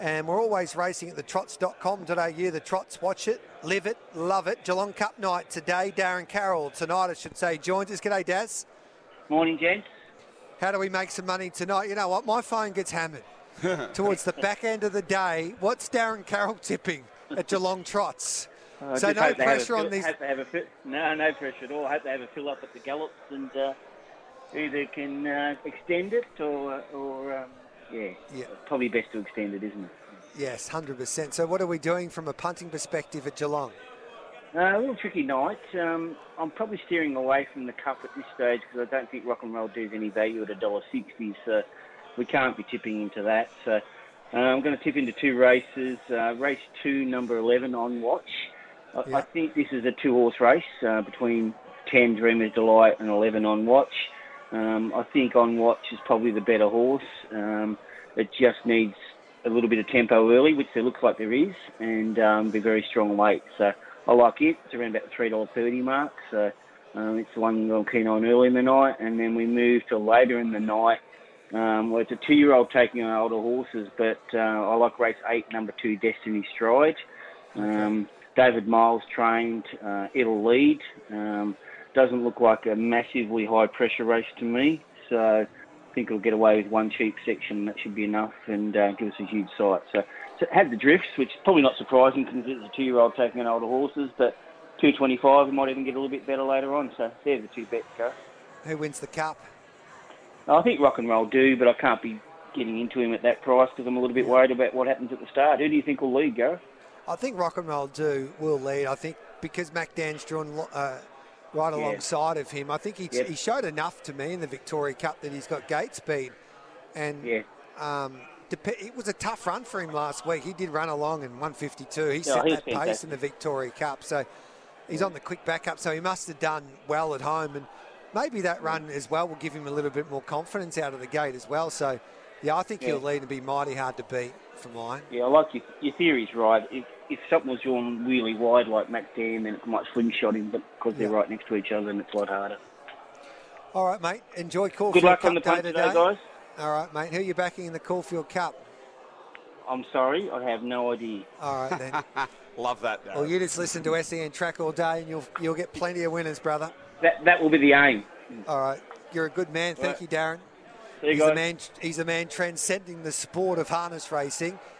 And we're always racing at the trots.com.au. The Trots watch it, live it, love it. Geelong Cup night today. Darren Carroll tonight, I should say, joins us. G'day, Daz. Morning, gents. How do we make some money tonight? You know what? My phone gets hammered towards the back end of the day. What's Darren Carroll tipping at Geelong Trots? So no hope they have a pressure on fill- these. Hope have a fi- no, no pressure at all. I hope they have a fill up at the Gallops and uh, either can uh, extend it or, or um, yeah, Yeah. probably best to extend it, isn't it? Yes, 100%. So what are we doing from a punting perspective at Geelong? Uh, a little tricky night. Um, I'm probably steering away from the cup at this stage because I don't think rock and roll does any value at a dollar sixty. So we can't be tipping into that. So uh, I'm going to tip into two races. Uh, race two, number eleven, on watch. I, Yeah. I think this is a two-horse race uh, between ten Dreamer's Delight and eleven on watch. Um, I think on watch is probably the better horse. Um, it just needs a little bit of tempo early, which there looks like there is, and um, be very strong weight. So I like it. It's around about the three dollar thirty mark. So um, it's the one I'm keen on early in the night, and then we move to later in the night. Um, well, it's a two-year-old taking on older horses, but uh, I like race eight, number two, Destiny Stride. Um, David Miles trained. Uh, it'll lead. Um, doesn't look like a massively high-pressure race to me, so I think it'll get away with one cheap section. That should be enough and uh, give us a huge sight. So, so had the drifts, which is probably not surprising because it's a two-year-old taking on older horses, but 225, we might even get a little bit better later on. So they're the two bets, go. Who wins the cup? I think rock and roll do, but I can't be getting into him at that price because I'm a little bit worried about what happens at the start. Who do you think will lead, Gareth? I think Rock and Roll do will lead. I think because McDan's drawn lo- uh, right Yeah. alongside of him, I think he, Yep. he showed enough to me in the Victoria Cup that he's got gate speed. And Yeah. um, it was a tough run for him last week. He did run along in 152. He Yeah, set that pace in the Victoria Cup. So he's on the quick backup. So he must have done well at home. And maybe that run as well will give him a little bit more confidence out of the gate as well. So, yeah, I think Yeah. he'll lead and be mighty hard to beat for mine. Yeah, I like your, your theory's right. If, if something was drawn really wide like Mac Dan, then it might slingshot him, but because they're right next to each other, and it's a lot harder. All right, mate. Enjoy Caulfield Good luck Cup on the day punt today, guys. All right, mate. Who are you backing in the Caulfield Cup? I'm sorry, I have no idea. All right, then. Love that. well, you just listen to SEN Track all day and you'll, you'll get plenty of winners, brother. That that will be the aim. All right. You're a good man. Thank Right. you, Darren. He's a man. He's a man transcending the sport of harness racing.